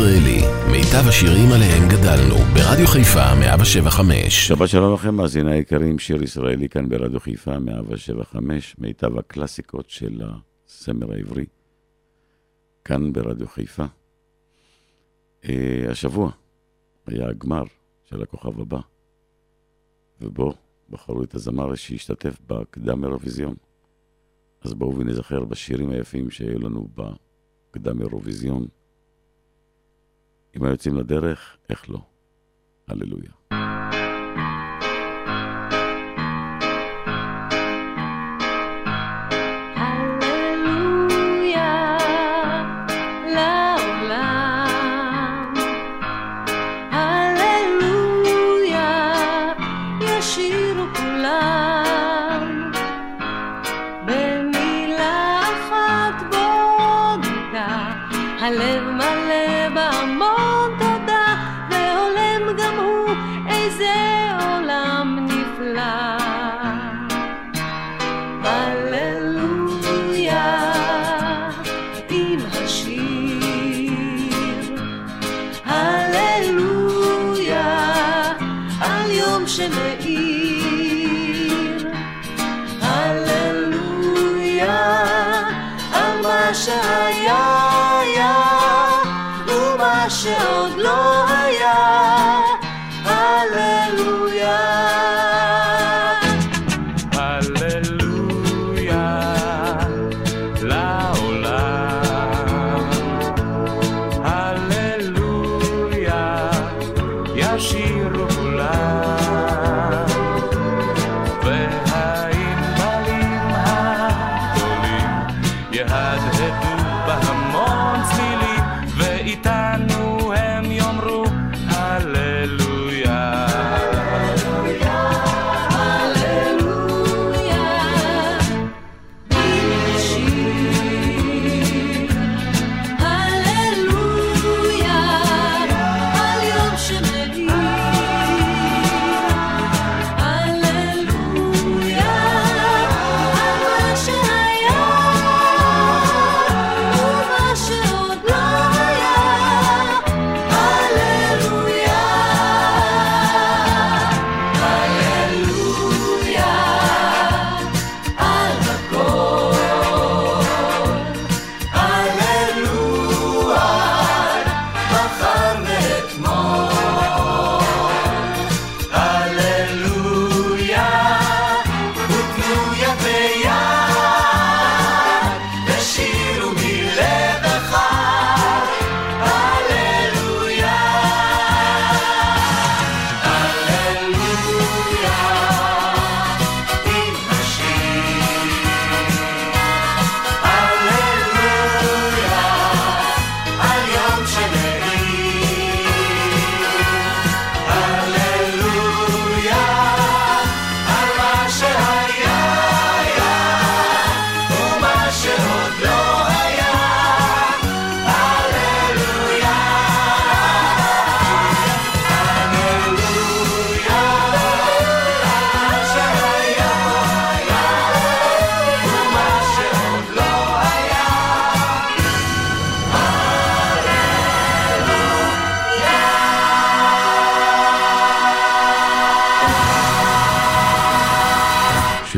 מאזינים לשיר ישראלי, מיטב השירים עליהם גדלנו, ברדיו חיפה 175. שבת שלום לכם, מאזיני היקרים, שיר ישראלי כאן ברדיו חיפה 175, מיטב הקלאסיקות של הסמר העברי, כאן ברדיו חיפה. Uh, השבוע היה הגמר של הכוכב הבא, ובו בחרו את הזמר שהשתתף בקדם אירוויזיון. אז בואו ונזכר בשירים היפים שהיו לנו בקדם אירוויזיון. אם היוצאים לדרך, איך לא? הללויה.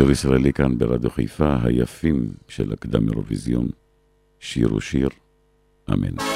שיר ישראלי כאן ברדיו חיפה, היפים של הקדם אירוויזיון, שיר ושיר, אמן.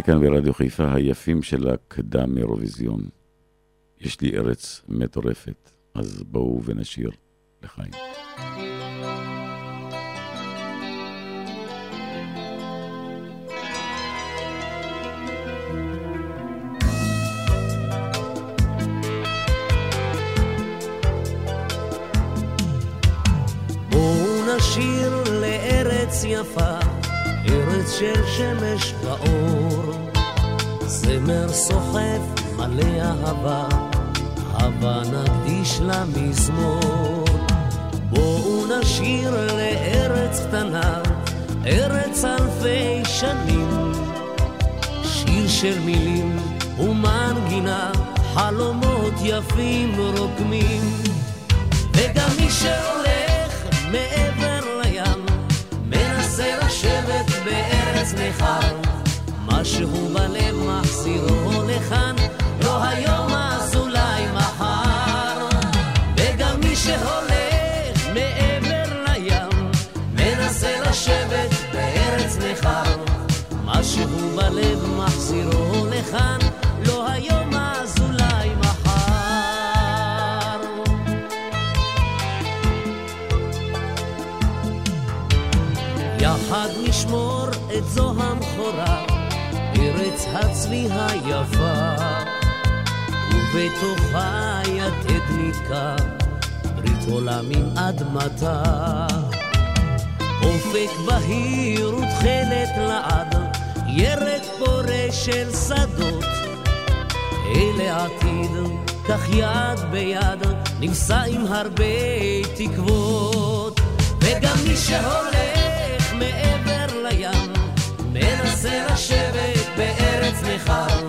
ישראלי כאן ברדיו חיפה, היפים של הקדם אירוויזיון. יש לי ארץ מטורפת, אז בואו ונשיר לחיים. בואו נשיר לארץ יפה, של שמש ואור. זמר סוחף מלא אהבה, הבה נקדיש לה מזמור. בואו נשיר לארץ קטנה, ארץ אלפי שנים. שיר של מילים ומנגינה, חלומות יפים רוקמים. וגם מי שהולך מעבר בארץ נכר. משהו בלב מחזירו לכאן, לא היום אז אולי מחר. וגם מי שהולך מעבר לים, מנסה לשבת בארץ נכר. משהו בלב מחזירו לכאן, את זו המכורה, ארץ הצבי היפה, ובתוכה יתד נתקע, ברית עולם עם אדמתה. אופק בהיר ותכלת לעד, ירק פורה של שדות. אלה עתיד, כך יד ביד, נישא עם הרבה תקוות. וגם מי שהולך מנסה לשבת בארץ נכר.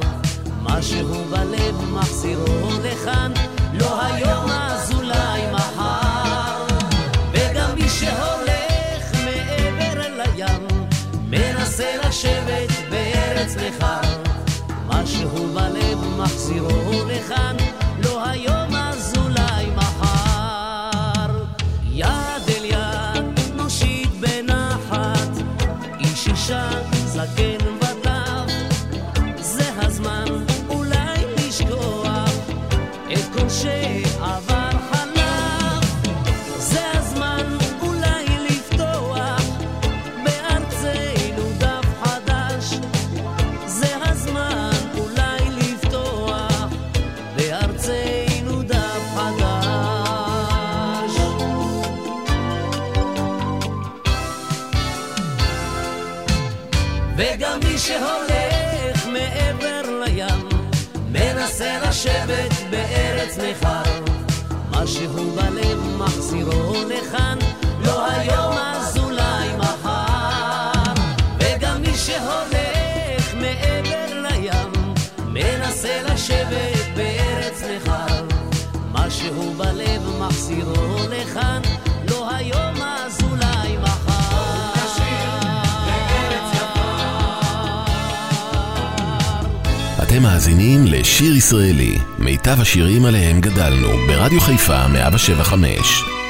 משהו בלב מחזירו לכאן, לא היום אז אולי מחר. וגם מי שהולך מעבר לים, מנסה לשבת בארץ נכר. משהו בלב מחזירו לכאן, again לשבת בארץ נכר. משהו בלב מחזירו לכאן, לא היום אז אולי מחר. וגם מי שהולך מעבר לים, מנסה לשבת בארץ נכר. משהו בלב מחזירו לכאן, לא היום אז אתם מאזינים לשיר ישראלי, מיטב השירים עליהם גדלנו, ברדיו חיפה 175.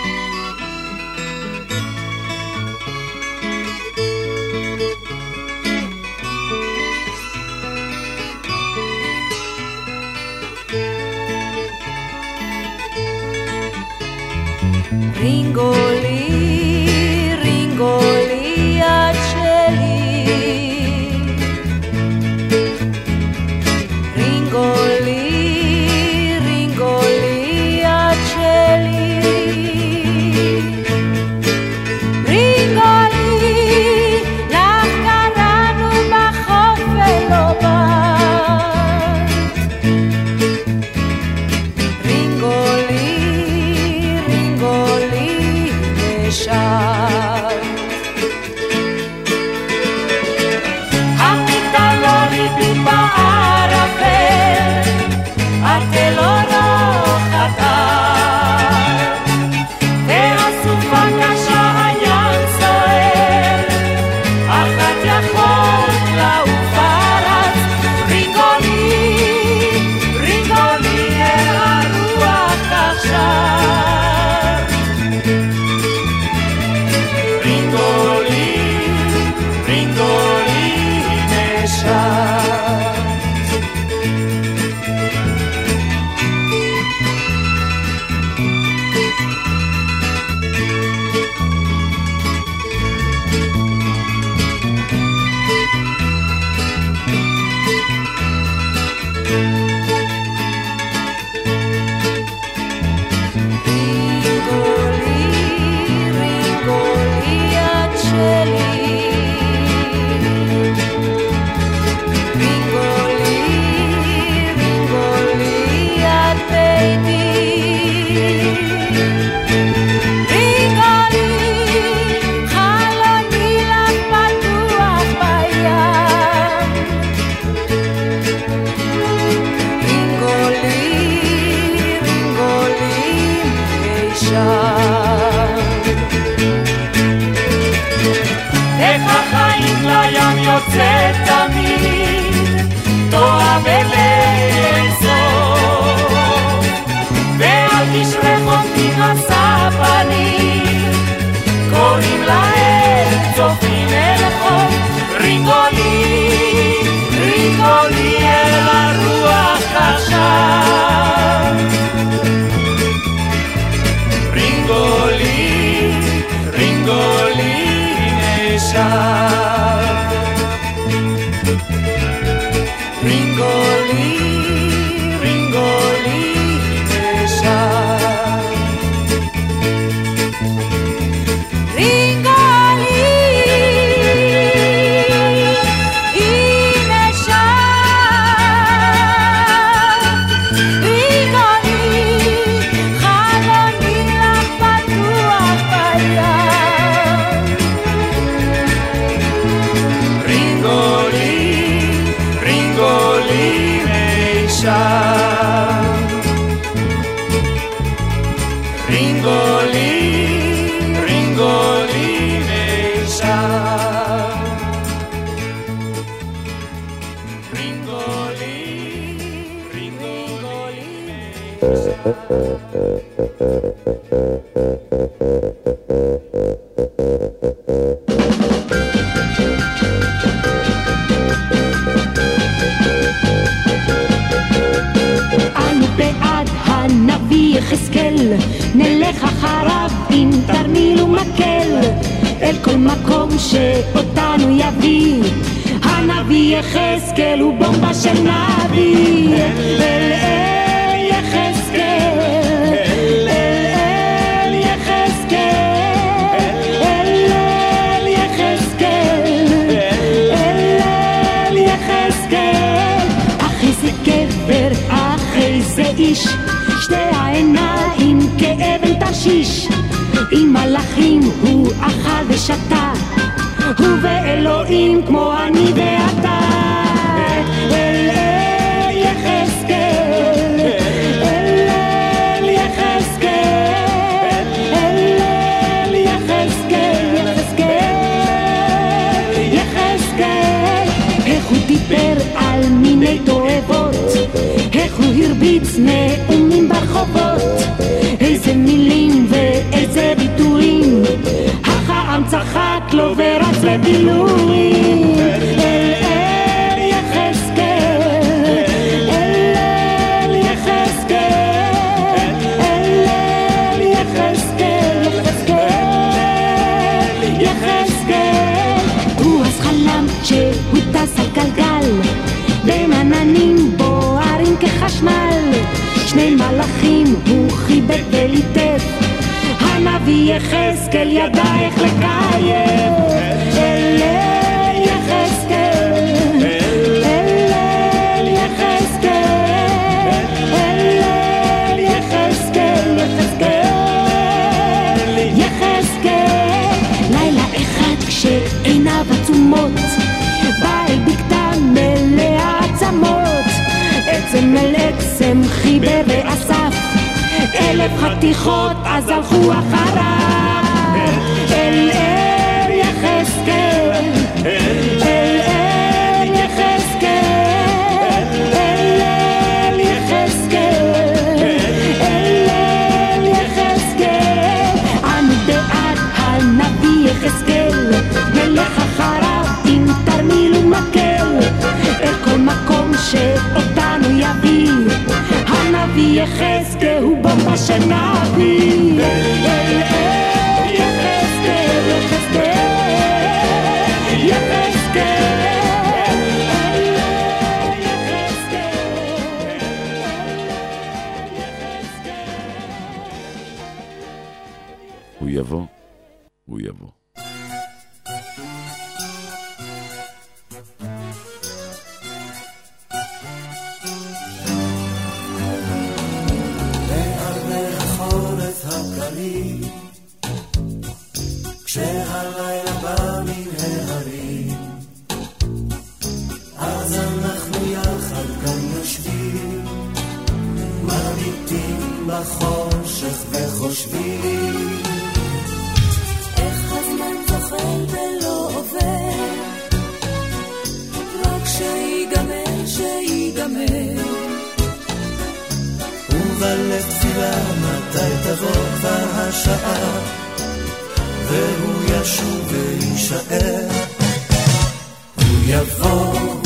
shine. הנביא יחזקאל ידע איך לקיים עצמות, בעל בקתה מלאה עצמות, עצם אל עצם חיבר ואסף, אלף חתיכות אז הלכו אחריו. אל הנביא יחזקהו במה שנביא יחזקאל, יחזקאל, יחזקאל הוא יבוא, הוא יבוא. בחושך וחושבים. איך הזמן זוכר ולא עובר? רק שיגמר, שיגמר. ובלב תפילה מתי תבוא כבר השעה? והוא ישוב ויישאר. הוא יבוא.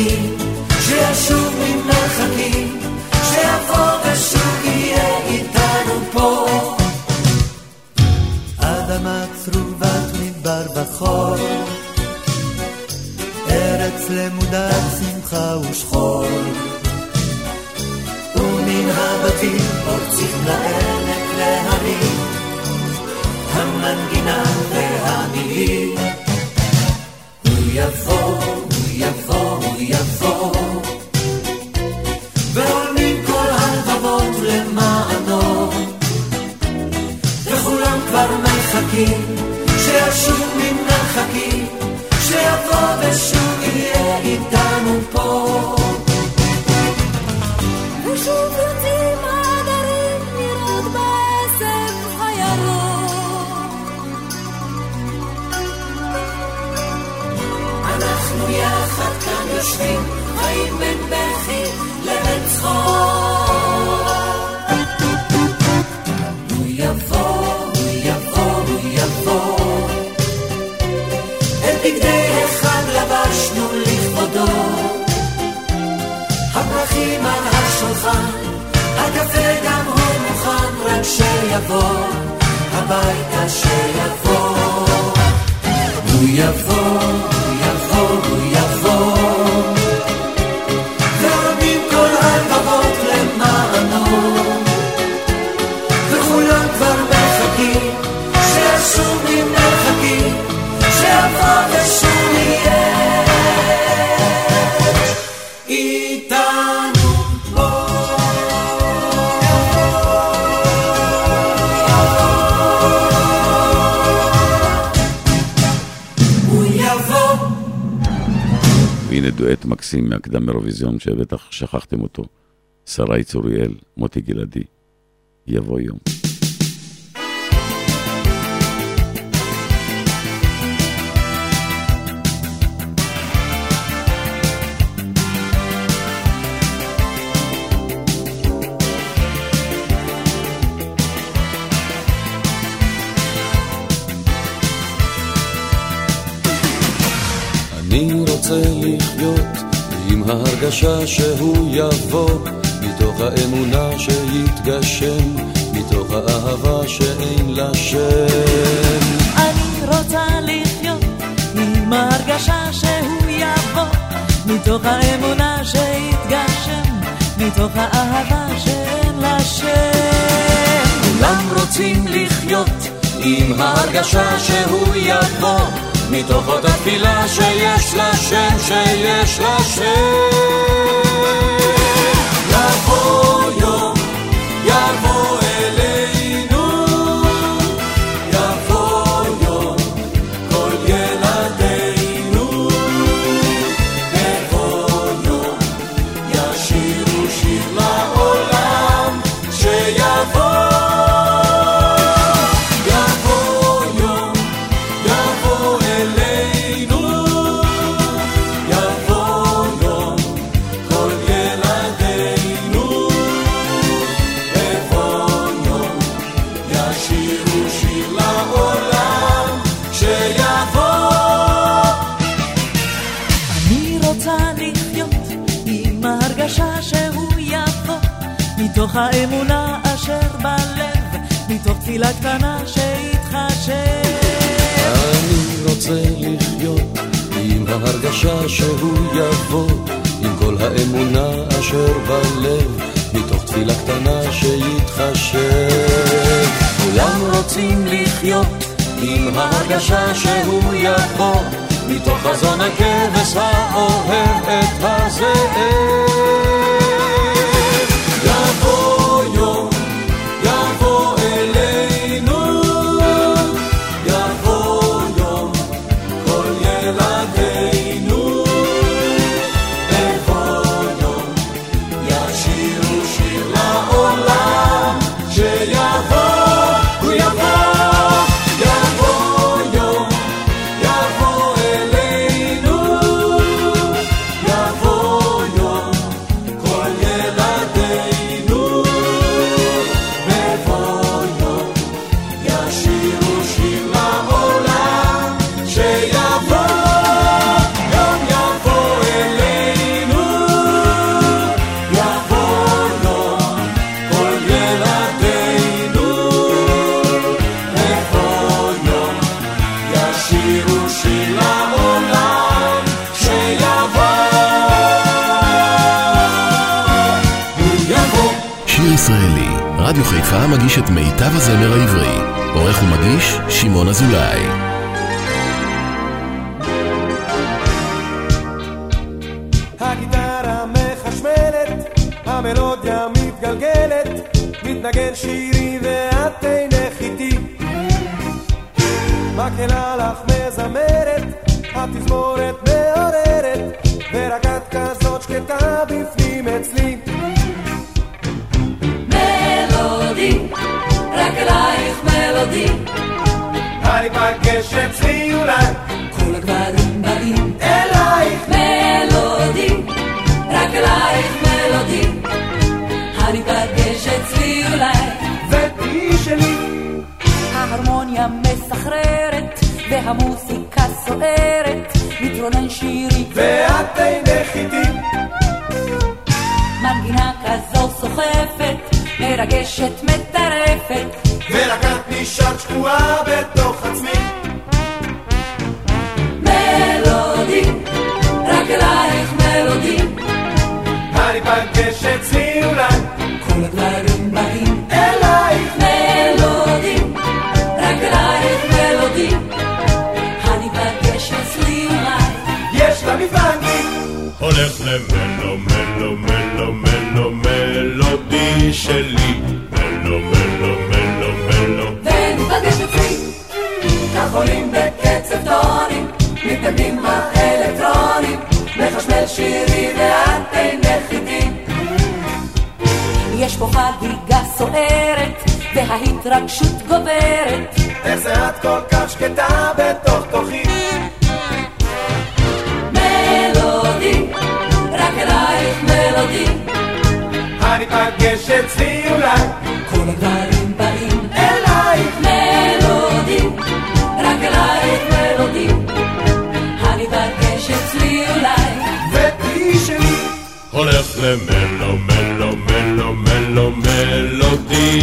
מחכים שישוב ממרחקים שיבוא ושוב יהיה איתנו פה. אדמה צרובת מדבר בחור ארץ למודת שמחה ושחור ומן הבתים פורצים לעמק להרים המנגינה והמילים. הוא יבוא, מהקדם אירוויזיון שבטח שכחתם אותו. שרי צוריאל, מוטי גלעדי. יבוא יום. אני רוצה לחיות עם ההרגשה שהוא יבוא, מתוך האמונה שיתגשם, מתוך האהבה שאין לה שם. אני רוצה לחיות עם ההרגשה שהוא יבוא, מתוך האמונה שיתגשם, מתוך האהבה שאין לה שם. כולם רוצים לחיות עם ההרגשה שהוא יבוא, מתוך אותה תפילה שיש לה שם, שיש לה שם. יבוא יום, יבוא מתוך האמונה אשר בלב, מתוך תפילה קטנה שיתחשב. אני רוצה לחיות עם ההרגשה שהוא יבוא, עם כל האמונה אשר בלב, מתוך תפילה קטנה שיתחשב. כולם רוצים לחיות עם ההרגשה שהוא יבוא, מתוך חזון הכבש האוהב את הזאב. אזולאי. ניפגש אצלי אולי. כל הדברים באים אלייך מלודים, רגלייך מלודים, הניפגש אצלי אולי. יש לה מפעלים. הולך למלו, מלו, מלו, מלו, מלודי שלי. מלו, מלו, מלו, מלו. וניפגש אצלי. כך עולים בקצב טונים, מתנגדים האלקטרונים, מחשמל שירי ואת אינך שפוכה דיגה סוערת, וההתרגשות גוברת. איזה את כל כך שקטה בתוך תוכי. מלודי, רק אלייך מלודי. הניפגש אצלי אולי. כל הגברים באים אלייך. מלודי, רק אלייך מלודי. הניפגש אצלי אולי. ותהיי שלי. הולך למלודי.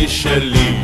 שלי.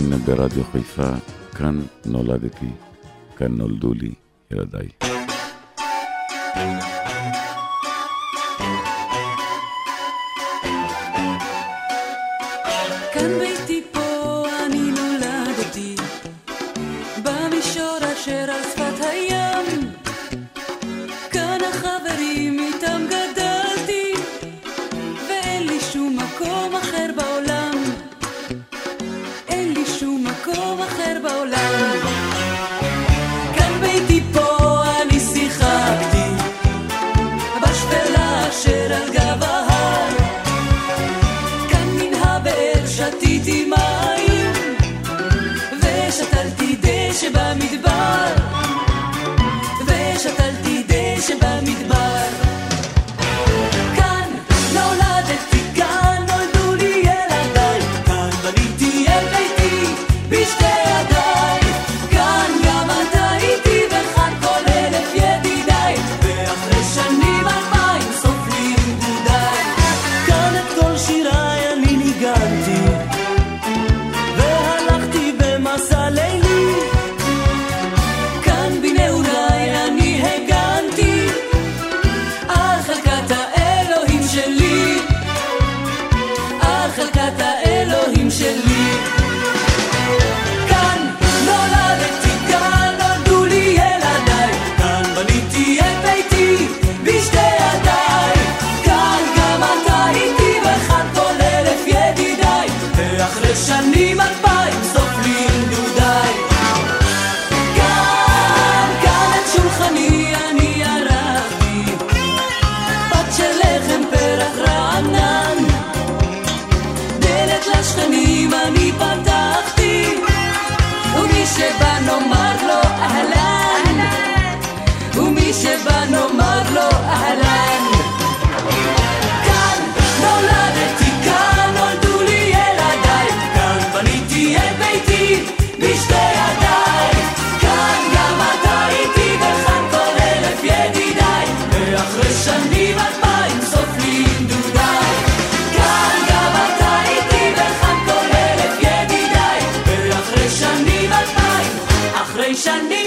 כאן ברדיו חיפה, כאן נולדתי, כאן נולדו לי ילדיי. Reishani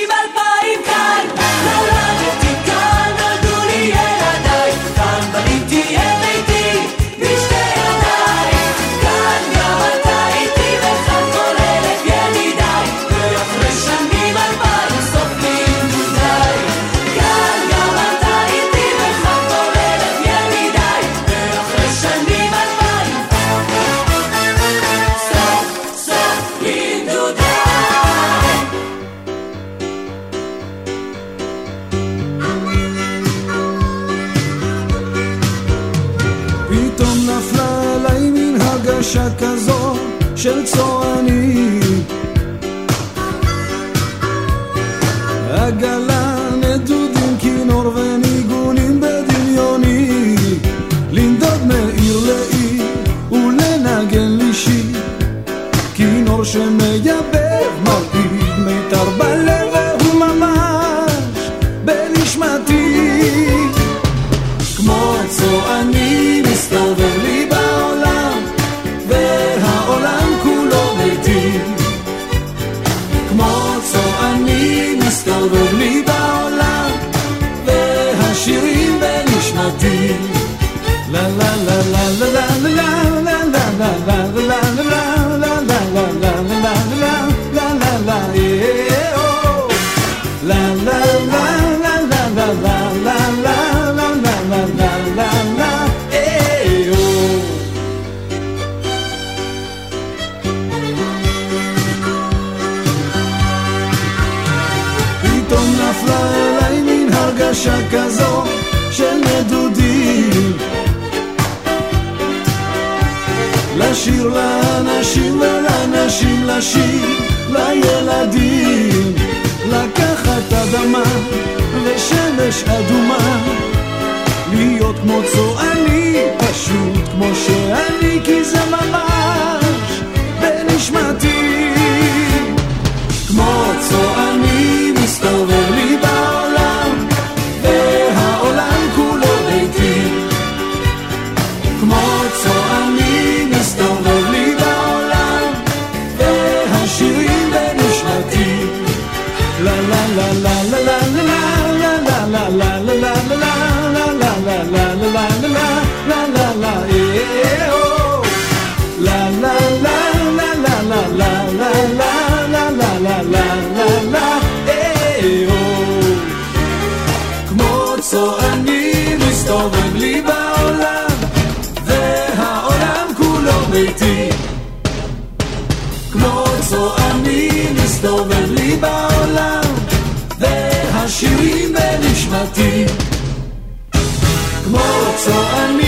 לאנשים ולנשים לשיר, לילדים לקחת אדמה ושמש אדומה. להיות כמו צועני, פשוט כמו שאני, כי זה ממש בנשמתי. כמו צועני מסתובב on me.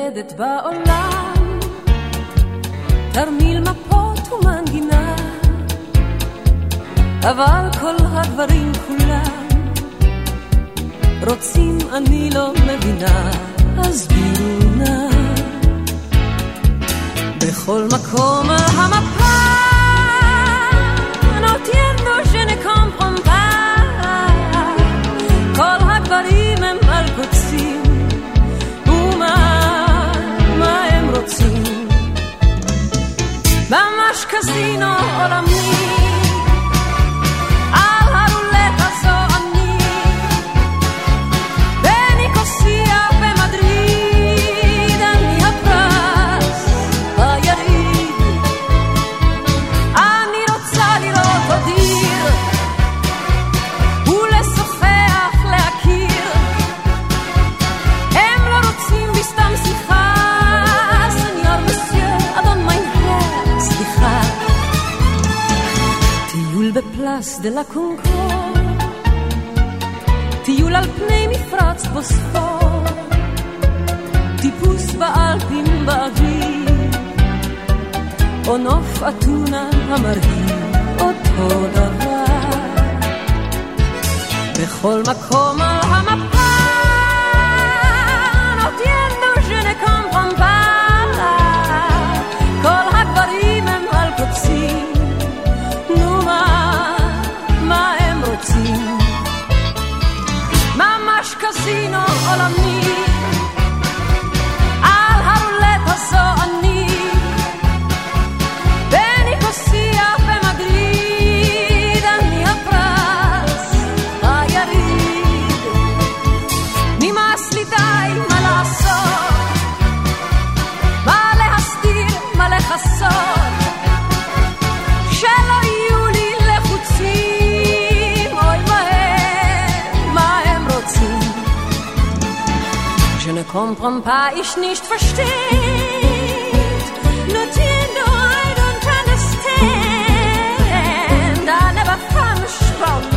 מתמודדת בעולם. תרמיל מפות ומנגינה, אבל כל הדברים כולם רוצים אני לא מבינה, הסבירו נא. בכל מקום asesino o la muerte. בשדלה קונקור, טיול על פני מפרץ בוספור, טיפוס באלפים באביב, או נוף אתונה המרהיב אותו דבר. בכל מקום על המפה comprends pas, ich nicht versteht. Nur Tinder, I don't understand. I never found a strong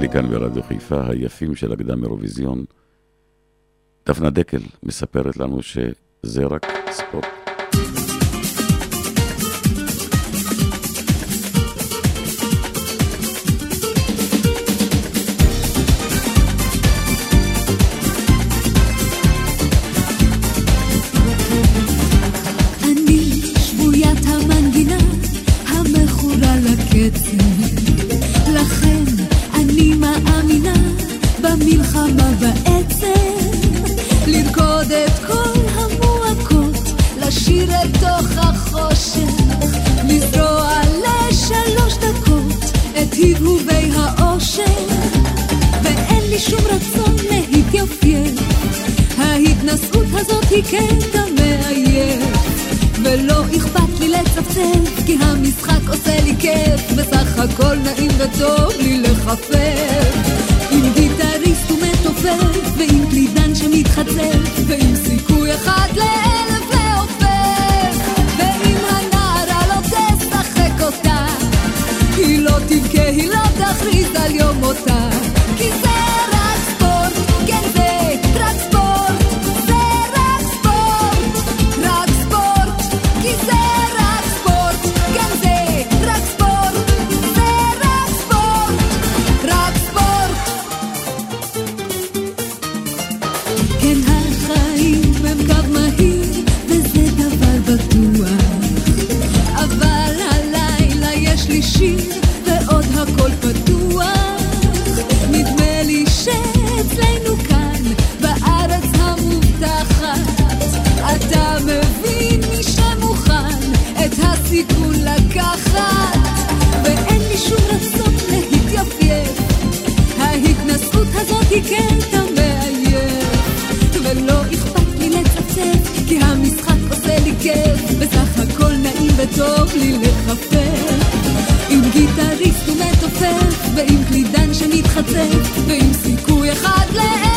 לי כאן ברדיו חיפה, היפים של הקדם אירוויזיון. דפנה דקל מספרת לנו שזה רק ספורט. קטע מעייף ולא אכפת לי לצפצל כי המשחק עושה לי כיף בסך הכל נעים וטוב לי לחפר עם גיטריסט ומתופף ועם קלידן שמתחצף ועם סיכוי אחד לאלף לעופף ואם הנערה לא תשחק אותה היא לא תבכה היא לא תכריז על יום מותה ועם קלידן שנתחצה, ועם סיכוי אחד לאחד.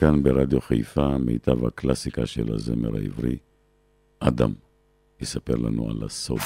כאן ברדיו חיפה מיטב הקלאסיקה של הזמר העברי, אדם יספר לנו על הסוד.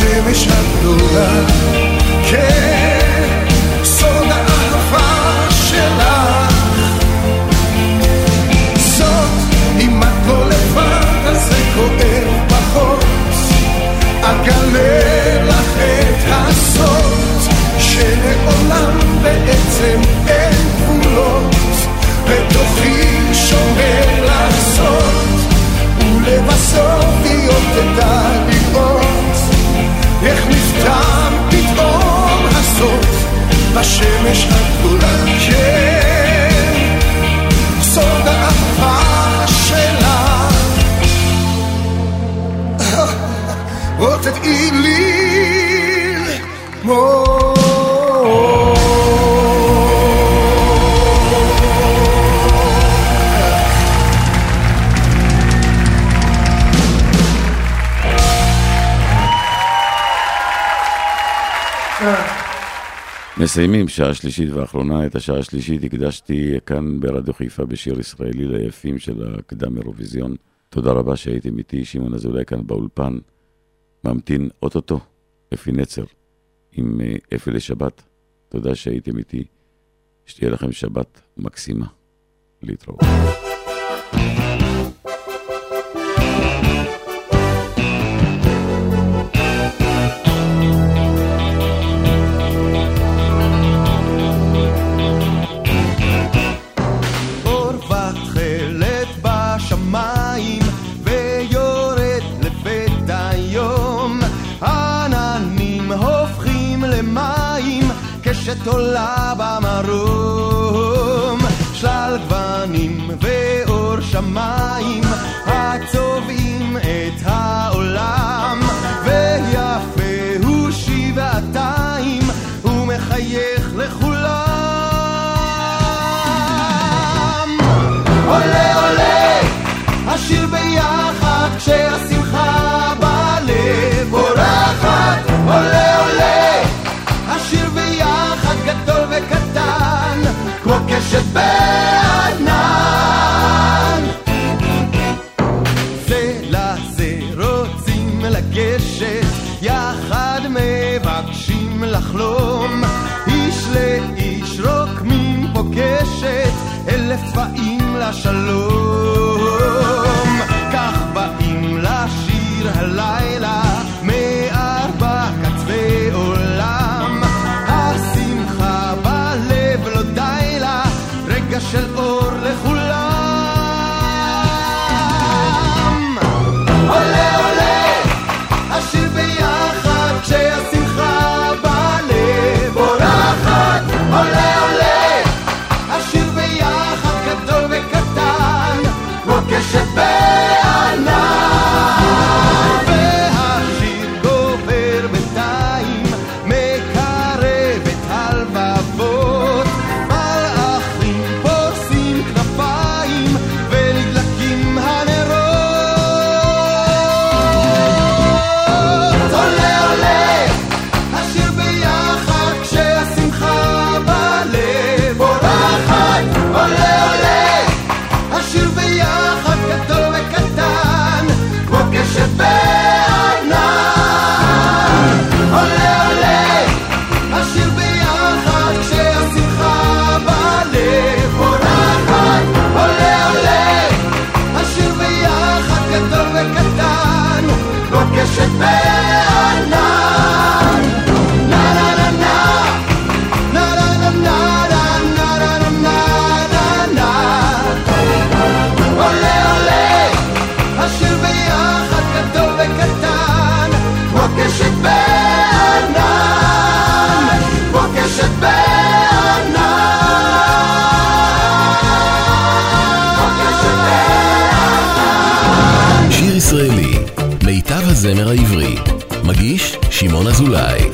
Kimmiş Abdullah. Kim maszyny szlaku na. מסיימים שעה שלישית ואחרונה, את השעה השלישית הקדשתי כאן ברדיו חיפה בשיר ישראלי ליפים של הקדם אירוויזיון. תודה רבה שהייתם איתי, שמעון אזולאי כאן באולפן. ממתין אוטוטו, אפי נצר, עם אה, אפי לשבת. תודה שהייתם איתי, שתהיה לכם שבת מקסימה. להתראות. סבא מרום שלל גוונים ואור שמיים הצובעים את העולם. ויפה הוא שבעתיים ומחייך לכולם. עולה עולה השיר ביחד כשהשמחה בלב. בורחת עולה עולה. ינון אזולאי.